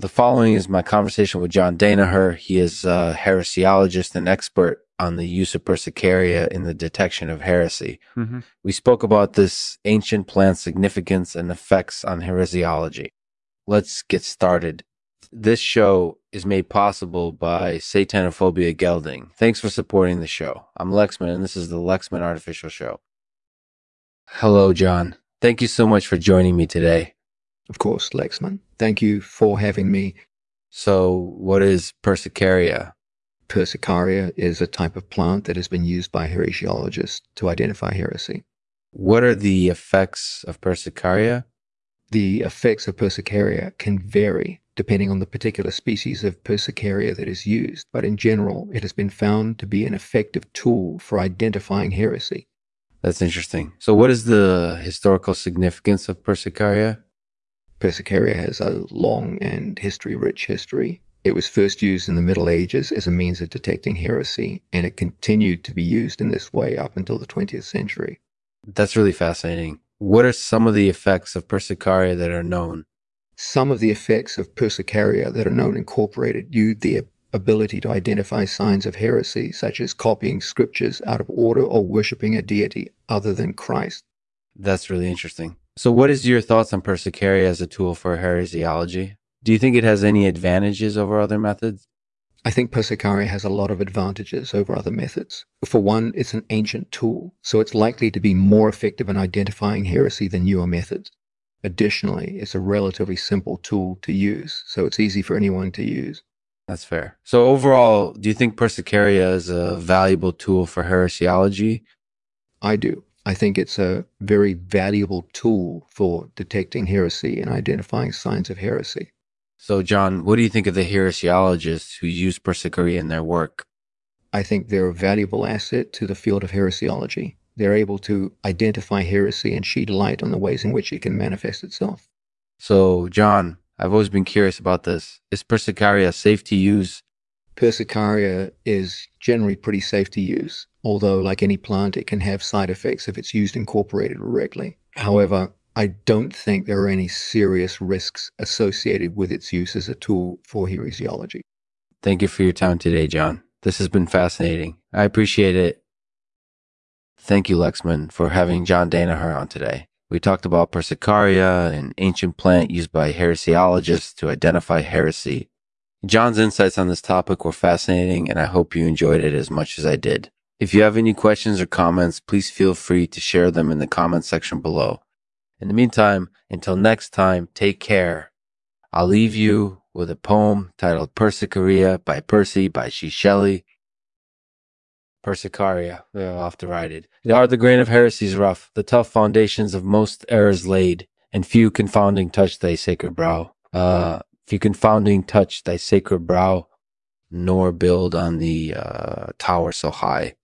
The following is my conversation with John Danaher. He is a heresiologist and expert on the use of Persicaria in the detection of heresy. Mm-hmm. We spoke about this ancient plant's significance and effects on heresiology. Let's get started. This show is made possible by Satanophobia Gelding. Thanks for supporting the show. I'm Lexman, and this is the Lexman Artificial Show. Hello, John. Thank you so much for joining me today. Of course, Lexman. Thank you for having me. So, what is Persicaria? Persicaria is a type of plant that has been used by heresiologists to identify heresy. What are the effects of Persicaria? The effects of Persicaria can vary depending on the particular species of Persicaria that is used, but in general, it has been found to be an effective tool for identifying heresy. That's interesting. So, what is the historical significance of Persicaria? Persicaria has a long and history rich history. It was first used in the Middle Ages as a means of detecting heresy, and it continued to be used in this way up until the 20th century. That's really fascinating. What are some of the effects of Persicaria that are known? Some of the effects of Persicaria that are known incorporated use the ability to identify signs of heresy, such as copying scriptures out of order or worshipping a deity other than Christ. That's really interesting. So, what is your thoughts on Persicaria as a tool for heresiology? Do you think it has any advantages over other methods? I think Persicaria has a lot of advantages over other methods. For one, it's an ancient tool, so it's likely to be more effective in identifying heresy than newer methods. Additionally, it's a relatively simple tool to use, so it's easy for anyone to use. That's fair. So, overall, do you think Persicaria is a valuable tool for heresiology? I do. I think it's a very valuable tool for detecting heresy and identifying signs of heresy. So, John, what do you think of the heresiologists who use Persicaria in their work? I think they're a valuable asset to the field of heresiology. They're able to identify heresy and shed light on the ways in which it can manifest itself. So, John, I've always been curious about this. Is Persicaria safe to use? Persicaria is generally pretty safe to use although, like any plant, it can have side effects if it's used incorporated directly. However, I don't think there are any serious risks associated with its use as a tool for heresiology. Thank you for your time today, John. This has been fascinating. I appreciate it. Thank you, Lexman, for having John Danaher on today. We talked about Persicaria, an ancient plant used by heresiologists to identify heresy. John's insights on this topic were fascinating, and I hope you enjoyed it as much as I did. If you have any questions or comments, please feel free to share them in the comment section below. In the meantime, until next time, take care. I'll leave you with a poem titled Persicaria by Percy Bysshe Shelley. Persicaria, I'll have to write it. The art the grain of heresies rough, the tough foundations of most errors laid, and few confounding touch thy sacred brow. Uh, few confounding touch thy sacred brow, nor build on the uh, tower so high.